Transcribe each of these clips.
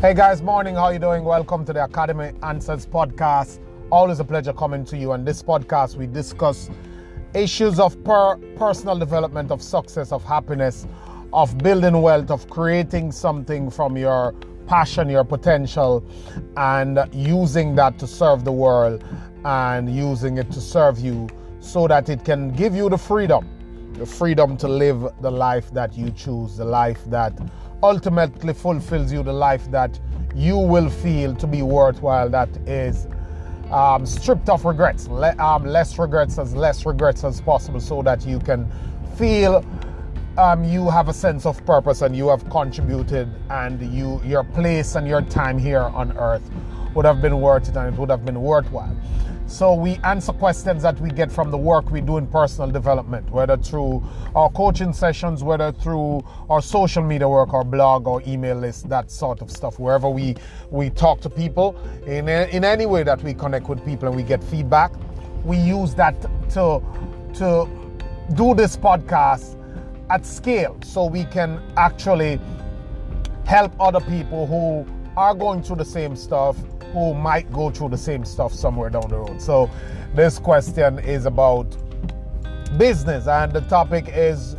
Hey guys, morning. How you doing? Welcome to the Academy Answers podcast. Always a pleasure coming to you. On this podcast, we discuss issues of per- personal development, of success, of happiness, of building wealth, of creating something from your passion, your potential, and using that to serve the world and using it to serve you so that it can give you the freedom the freedom to live the life that you choose, the life that ultimately fulfills you, the life that you will feel to be worthwhile, that is um, stripped of regrets, Le- um, less regrets as less regrets as possible, so that you can feel um, you have a sense of purpose and you have contributed, and you your place and your time here on earth would have been worth it, and it would have been worthwhile. So we answer questions that we get from the work we do in personal development, whether through our coaching sessions, whether through our social media work, our blog, or email list, that sort of stuff. Wherever we we talk to people in in any way that we connect with people and we get feedback, we use that to to do this podcast at scale so we can actually help other people who are going through the same stuff who might go through the same stuff somewhere down the road. So, this question is about business, and the topic is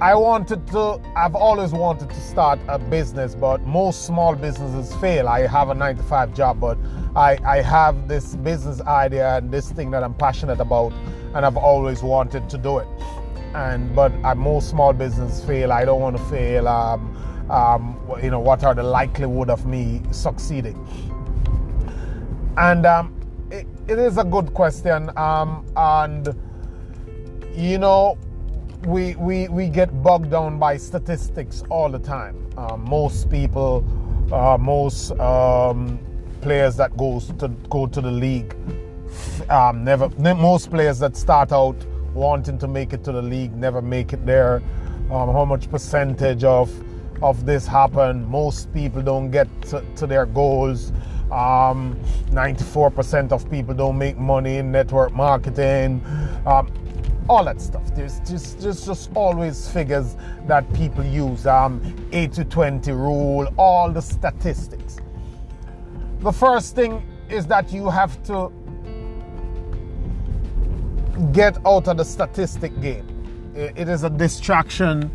I wanted to, I've always wanted to start a business, but most small businesses fail. I have a nine to five job, but I, I have this business idea and this thing that I'm passionate about, and I've always wanted to do it. And but uh, most small businesses fail. I don't want to fail. Um, um, you know, what are the likelihood of me succeeding? And um, it, it is a good question. Um, and, you know, we, we, we get bogged down by statistics all the time. Uh, most people, uh, most um, players that goes to go to the league, um, never. Most players that start out wanting to make it to the league never make it there. Um, how much percentage of of this happen. Most people don't get to, to their goals. Um, 94% of people don't make money in network marketing. Um, all that stuff. There's just, just, just always figures that people use. Um, 80 20 rule, all the statistics. The first thing is that you have to get out of the statistic game. it is a distraction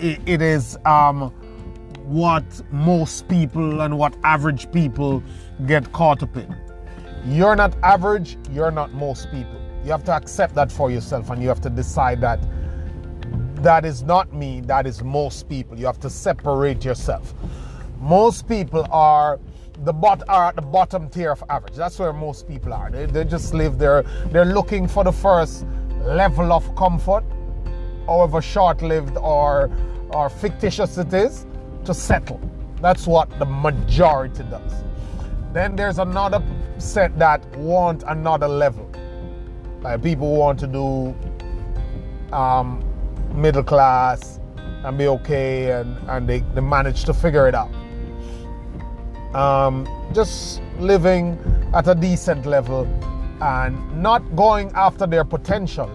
it, it is um, what most people and what average people get caught up in. You're not average, you're not most people. You have to accept that for yourself and you have to decide that that is not me, that is most people. You have to separate yourself. Most people are the bot are at the bottom tier of average. That's where most people are. They, they just live there. They're looking for the first level of comfort, however short lived or or fictitious it is, to settle. That's what the majority does. Then there's another set that want another level. Like people want to do um, middle class and be okay, and, and they, they manage to figure it out. Um, just living at a decent level and not going after their potential,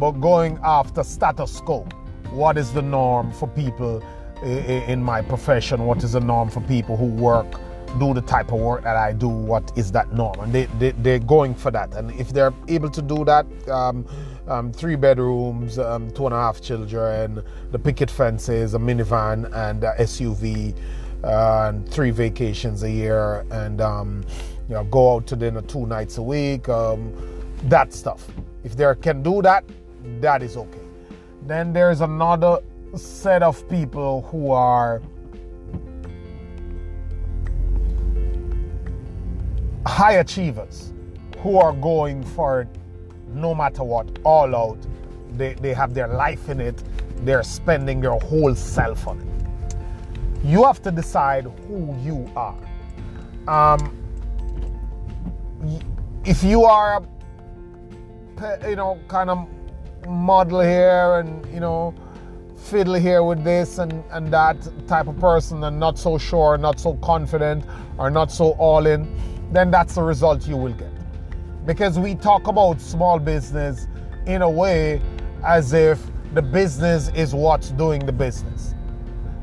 but going after status quo what is the norm for people in my profession? What is the norm for people who work, do the type of work that I do? What is that norm? And they, they, they're going for that. And if they're able to do that, um, um, three bedrooms, um, two and a half children, the picket fences, a minivan, and a SUV, uh, and three vacations a year, and um, you know, go out to dinner two nights a week, um, that stuff. If they can do that, that is okay. Then there's another set of people who are high achievers who are going for it no matter what, all out. They, they have their life in it, they're spending their whole self on it. You have to decide who you are. Um, if you are, you know, kind of model here and you know fiddle here with this and, and that type of person and not so sure, not so confident, or not so all in, then that's the result you will get. Because we talk about small business in a way as if the business is what's doing the business.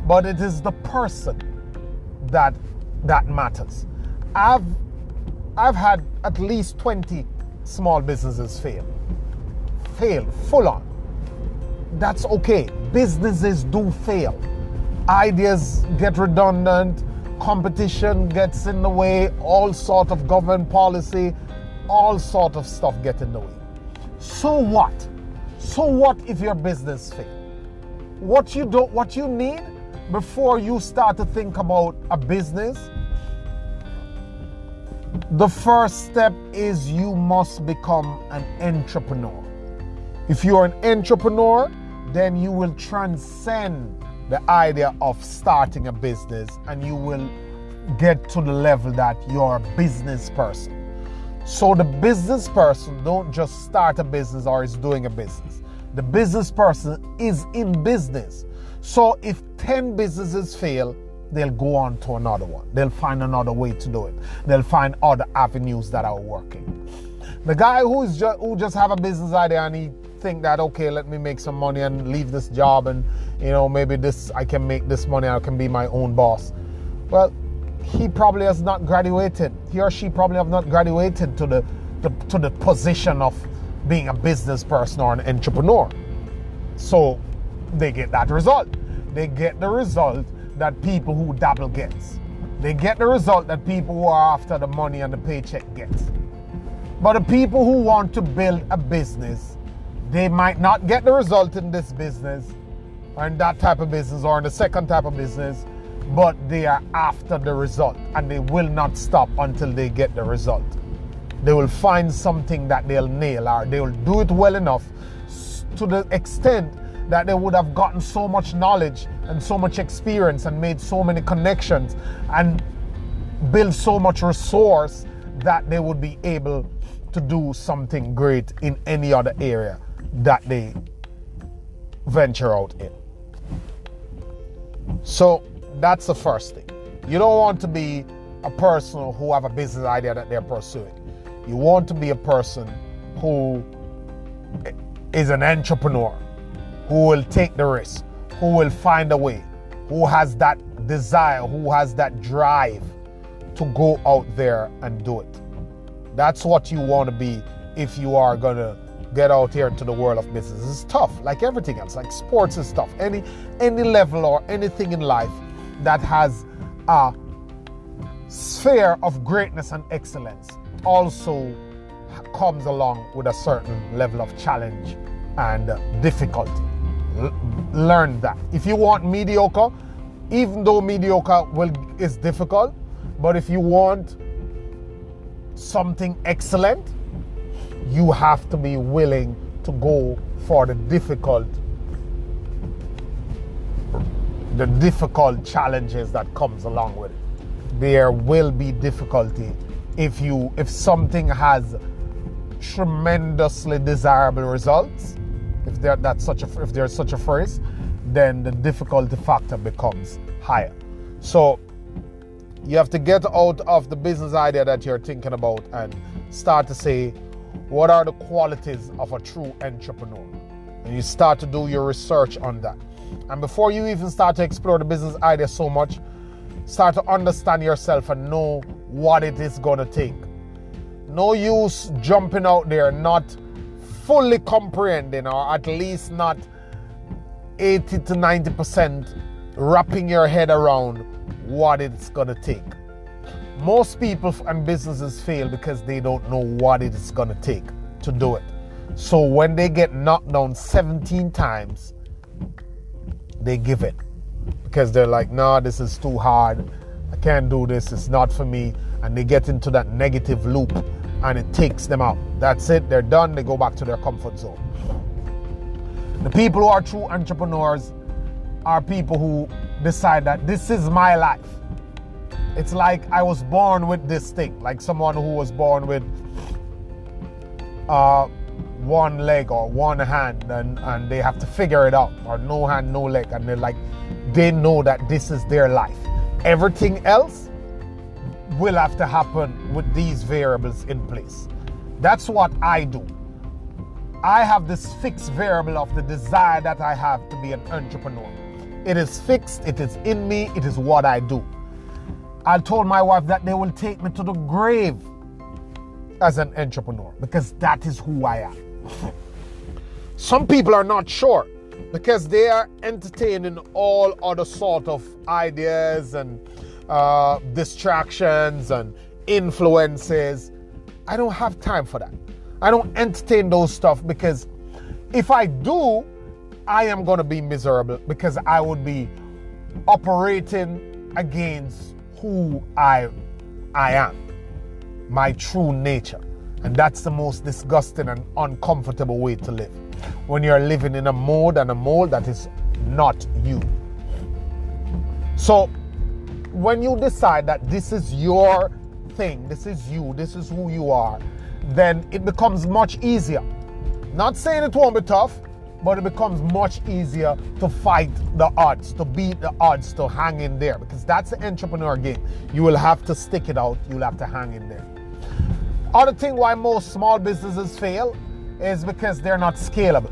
But it is the person that that matters. I've I've had at least 20 small businesses fail. Fail full on. That's okay. Businesses do fail. Ideas get redundant, competition gets in the way, all sort of government policy, all sort of stuff get in the way. So what? So what if your business fail? What you don't what you need before you start to think about a business the first step is you must become an entrepreneur. If you're an entrepreneur, then you will transcend the idea of starting a business and you will get to the level that you're a business person. So the business person don't just start a business or is doing a business. The business person is in business. So if 10 businesses fail, they'll go on to another one. They'll find another way to do it. They'll find other avenues that are working. The guy who's just who just have a business idea and he think that okay, let me make some money and leave this job and you know maybe this I can make this money. I can be my own boss. Well, he probably has not graduated. He or she probably have not graduated to the, the to the position of being a business person or an entrepreneur. So they get that result. They get the result that people who dabble gets. They get the result that people who are after the money and the paycheck gets. But the people who want to build a business, they might not get the result in this business or in that type of business or in the second type of business, but they are after the result and they will not stop until they get the result. They will find something that they'll nail or they will do it well enough to the extent that they would have gotten so much knowledge and so much experience and made so many connections and built so much resource that they would be able to do something great in any other area that they venture out in. So that's the first thing. You don't want to be a person who have a business idea that they're pursuing. You want to be a person who is an entrepreneur who will take the risk, who will find a way, who has that desire, who has that drive to go out there and do it. That's what you want to be if you are going to get out here into the world of business. It's tough, like everything else. Like sports is tough. Any any level or anything in life that has a sphere of greatness and excellence also comes along with a certain level of challenge and difficulty learn that. If you want mediocre, even though mediocre will is difficult, but if you want something excellent, you have to be willing to go for the difficult the difficult challenges that comes along with it. There will be difficulty if you if something has tremendously desirable results if there that's such a if there's such a phrase, then the difficulty factor becomes higher. So you have to get out of the business idea that you're thinking about and start to say, what are the qualities of a true entrepreneur? And you start to do your research on that. And before you even start to explore the business idea so much, start to understand yourself and know what it is going to take. No use jumping out there not fully comprehending, or at least not 80 to 90% wrapping your head around what it's going to take. Most people and businesses fail because they don't know what it is going to take to do it. So when they get knocked down 17 times, they give it because they're like, nah, this is too hard. I can't do this. It's not for me. And they get into that negative loop and it takes them out. That's it, they're done, they go back to their comfort zone. The people who are true entrepreneurs are people who decide that this is my life. It's like I was born with this thing, like someone who was born with uh, one leg or one hand and, and they have to figure it out, or no hand, no leg, and they're like, they know that this is their life. Everything else will have to happen with these variables in place. That's what I do. I have this fixed variable of the desire that I have to be an entrepreneur. It is fixed, it is in me, it is what I do. I told my wife that they will take me to the grave as an entrepreneur because that is who I am. Some people are not sure because they are entertaining all other sort of ideas and uh, distractions and influences. I don't have time for that. I don't entertain those stuff because if I do, I am going to be miserable because I would be operating against who I I am, my true nature. And that's the most disgusting and uncomfortable way to live. When you're living in a mode and a mold that is not you. So when you decide that this is your thing, this is you, this is who you are, then it becomes much easier. Not saying it won't be tough, but it becomes much easier to fight the odds, to beat the odds, to hang in there because that's the entrepreneur game. You will have to stick it out, you'll have to hang in there. Other thing why most small businesses fail is because they're not scalable.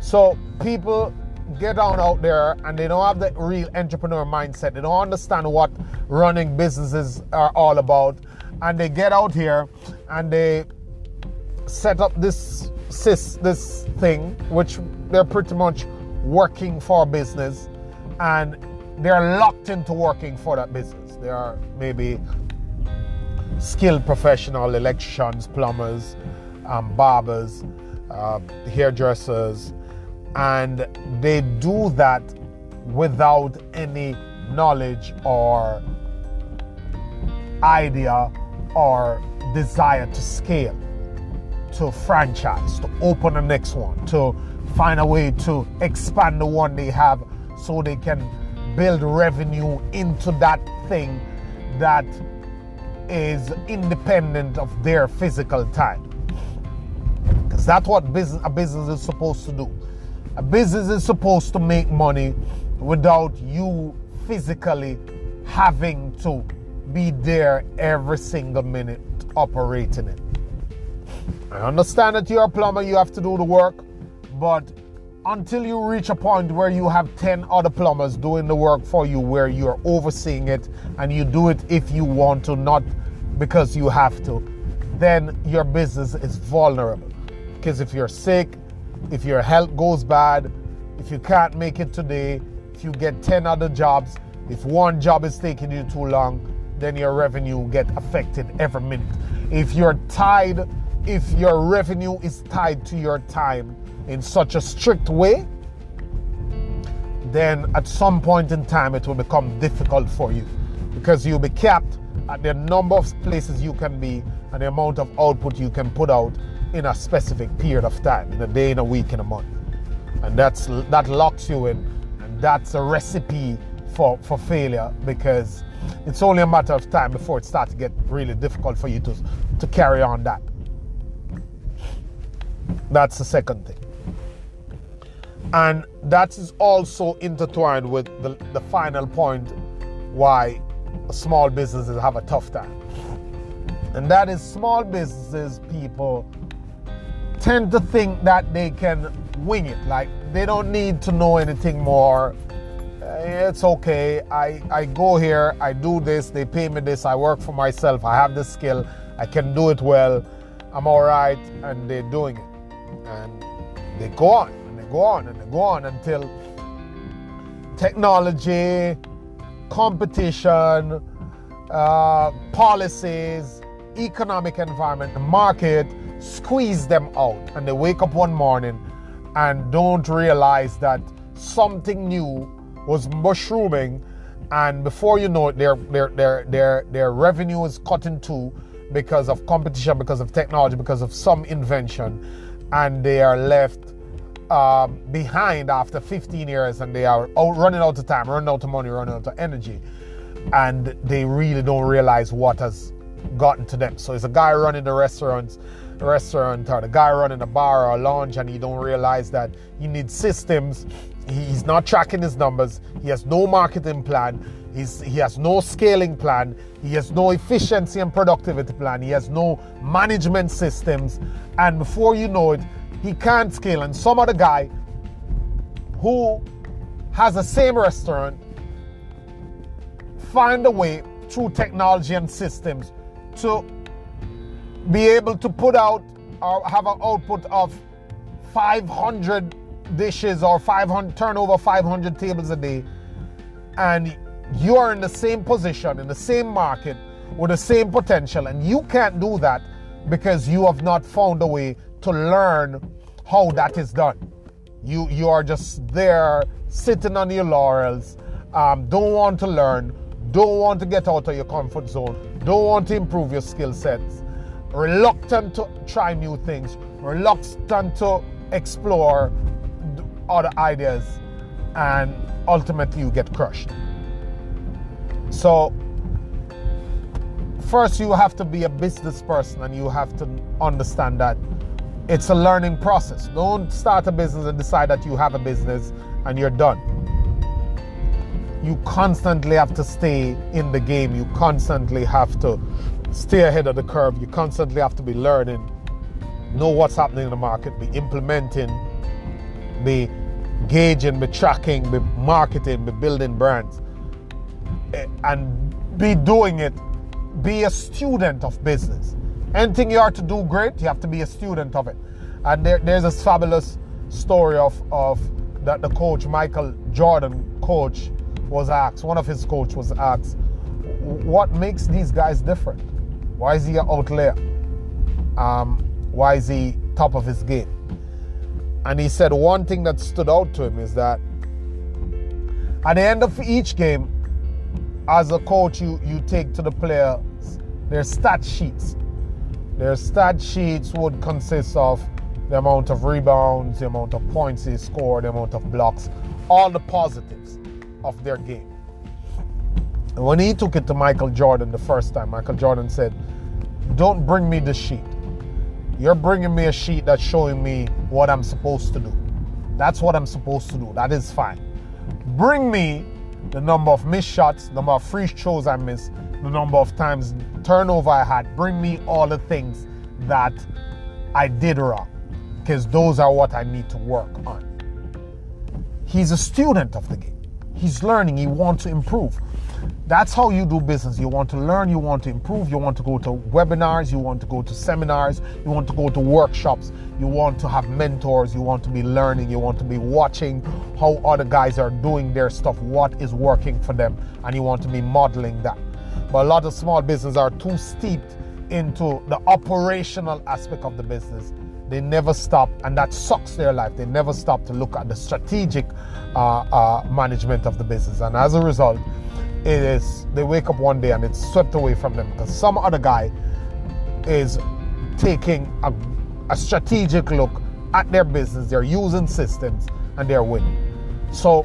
So people get on out there and they don't have the real entrepreneur mindset. They don't understand what running businesses are all about. And they get out here and they set up this this thing, which they're pretty much working for business, and they're locked into working for that business. They are maybe skilled professional electricians, plumbers, um, barbers, uh, hairdressers, and they do that without any knowledge or idea or desire to scale to franchise, to open the next one, to find a way to expand the one they have so they can build revenue into that thing that is independent of their physical time. Because that's what a business is supposed to do. A business is supposed to make money without you physically having to be there every single minute operating it. I understand that you're a plumber, you have to do the work, but until you reach a point where you have 10 other plumbers doing the work for you, where you're overseeing it and you do it if you want to, not because you have to, then your business is vulnerable. Because if you're sick, if your health goes bad, if you can't make it today, if you get 10 other jobs, if one job is taking you too long, then your revenue will get affected every minute. If you're tied if your revenue is tied to your time in such a strict way, then at some point in time it will become difficult for you because you'll be capped at the number of places you can be and the amount of output you can put out in a specific period of time, in a day, in a week, in a month. And that's that locks you in, and that's a recipe for, for failure because it's only a matter of time before it starts to get really difficult for you to, to carry on that. That's the second thing. And that is also intertwined with the, the final point why small businesses have a tough time. And that is small businesses people tend to think that they can wing it. Like they don't need to know anything more. Eh, it's okay. I, I go here, I do this, they pay me this, I work for myself, I have the skill, I can do it well, I'm all right, and they're doing it. And they go on and they go on and they go on until technology, competition, uh, policies, economic environment, the market squeeze them out. And they wake up one morning and don't realize that something new was mushrooming. And before you know it, their, their, their, their, their revenue is cut in two because of competition, because of technology, because of some invention and they are left uh, behind after 15 years and they are out, running out of time, running out of money, running out of energy. And they really don't realize what has gotten to them. So it's a guy running the restaurants, restaurant or the guy running a bar or a lounge and he don't realize that he needs systems. He's not tracking his numbers. He has no marketing plan. He's, he has no scaling plan. He has no efficiency and productivity plan. He has no management systems. And before you know it, he can't scale. And some other guy who has the same restaurant find a way through technology and systems to be able to put out or have an output of 500 dishes or 500 turn over 500 tables a day and you are in the same position in the same market with the same potential and you can't do that because you have not found a way to learn how that is done. You you are just there sitting on your laurels um, don't want to learn don't want to get out of your comfort zone don't want to improve your skill sets reluctant to try new things reluctant to explore other ideas and ultimately you get crushed so first you have to be a business person and you have to understand that it's a learning process. Don't start a business and decide that you have a business and you're done. You constantly have to stay in the game. You constantly have to stay ahead of the curve. You constantly have to be learning, know what's happening in the market, be implementing, be gauging, be tracking, be marketing, be building brands, eh, and be doing it be a student of business. Anything you are to do great, you have to be a student of it. And there, there's this fabulous story of, of that the coach, Michael Jordan, coach, was asked, one of his coach was asked, what makes these guys different? Why is he an outlier? Um, why is he top of his game? And he said one thing that stood out to him is that at the end of each game, as a coach, you, you take to the players their stat sheets. Their stat sheets would consist of the amount of rebounds, the amount of points they scored, the amount of blocks, all the positives of their game. And when he took it to Michael Jordan the first time, Michael Jordan said, Don't bring me the sheet. You're bringing me a sheet that's showing me what I'm supposed to do. That's what I'm supposed to do. That is fine. Bring me the number of missed shots, the number of free throws I missed, the number of times turnover I had. Bring me all the things that I did wrong, because those are what I need to work on. He's a student of the game. He's learning. He wants to improve. That's how you do business. You want to learn, you want to improve, you want to go to webinars, you want to go to seminars, you want to go to workshops, you want to have mentors, you want to be learning, you want to be watching how other guys are doing their stuff, what is working for them, and you want to be modeling that. But a lot of small businesses are too steeped into the operational aspect of the business. They never stop, and that sucks their life. They never stop to look at the strategic uh, uh, management of the business. And as a result, it is they wake up one day and it's swept away from them because some other guy is taking a, a strategic look at their business they're using systems and they're winning so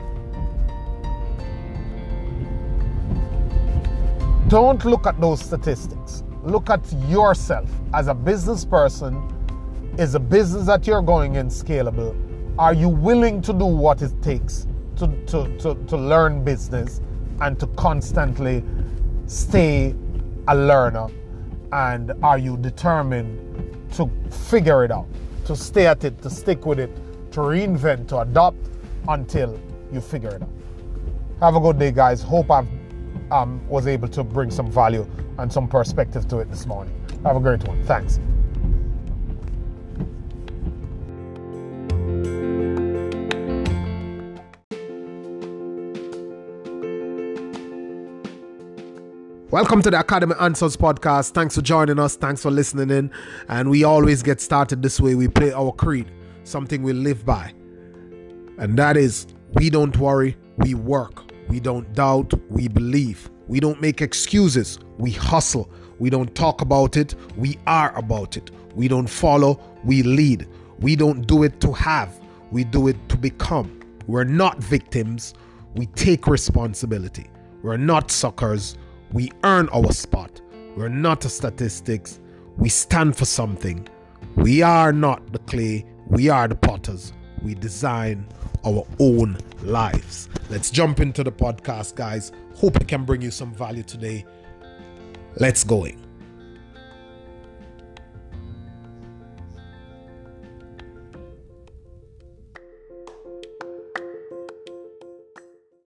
don't look at those statistics look at yourself as a business person is a business that you're going in scalable are you willing to do what it takes to, to, to, to learn business and to constantly stay a learner? And are you determined to figure it out, to stay at it, to stick with it, to reinvent, to adopt until you figure it out? Have a good day, guys. Hope I um, was able to bring some value and some perspective to it this morning. Have a great one. Thanks. Welcome to the Academy Answers podcast. Thanks for joining us. Thanks for listening in. And we always get started this way. We play our creed, something we live by. And that is we don't worry, we work. We don't doubt, we believe. We don't make excuses, we hustle. We don't talk about it, we are about it. We don't follow, we lead. We don't do it to have, we do it to become. We're not victims, we take responsibility. We're not suckers we earn our spot. We're not a statistics. We stand for something. We are not the clay. We are the potters. We design our own lives. Let's jump into the podcast, guys. Hope it can bring you some value today. Let's going.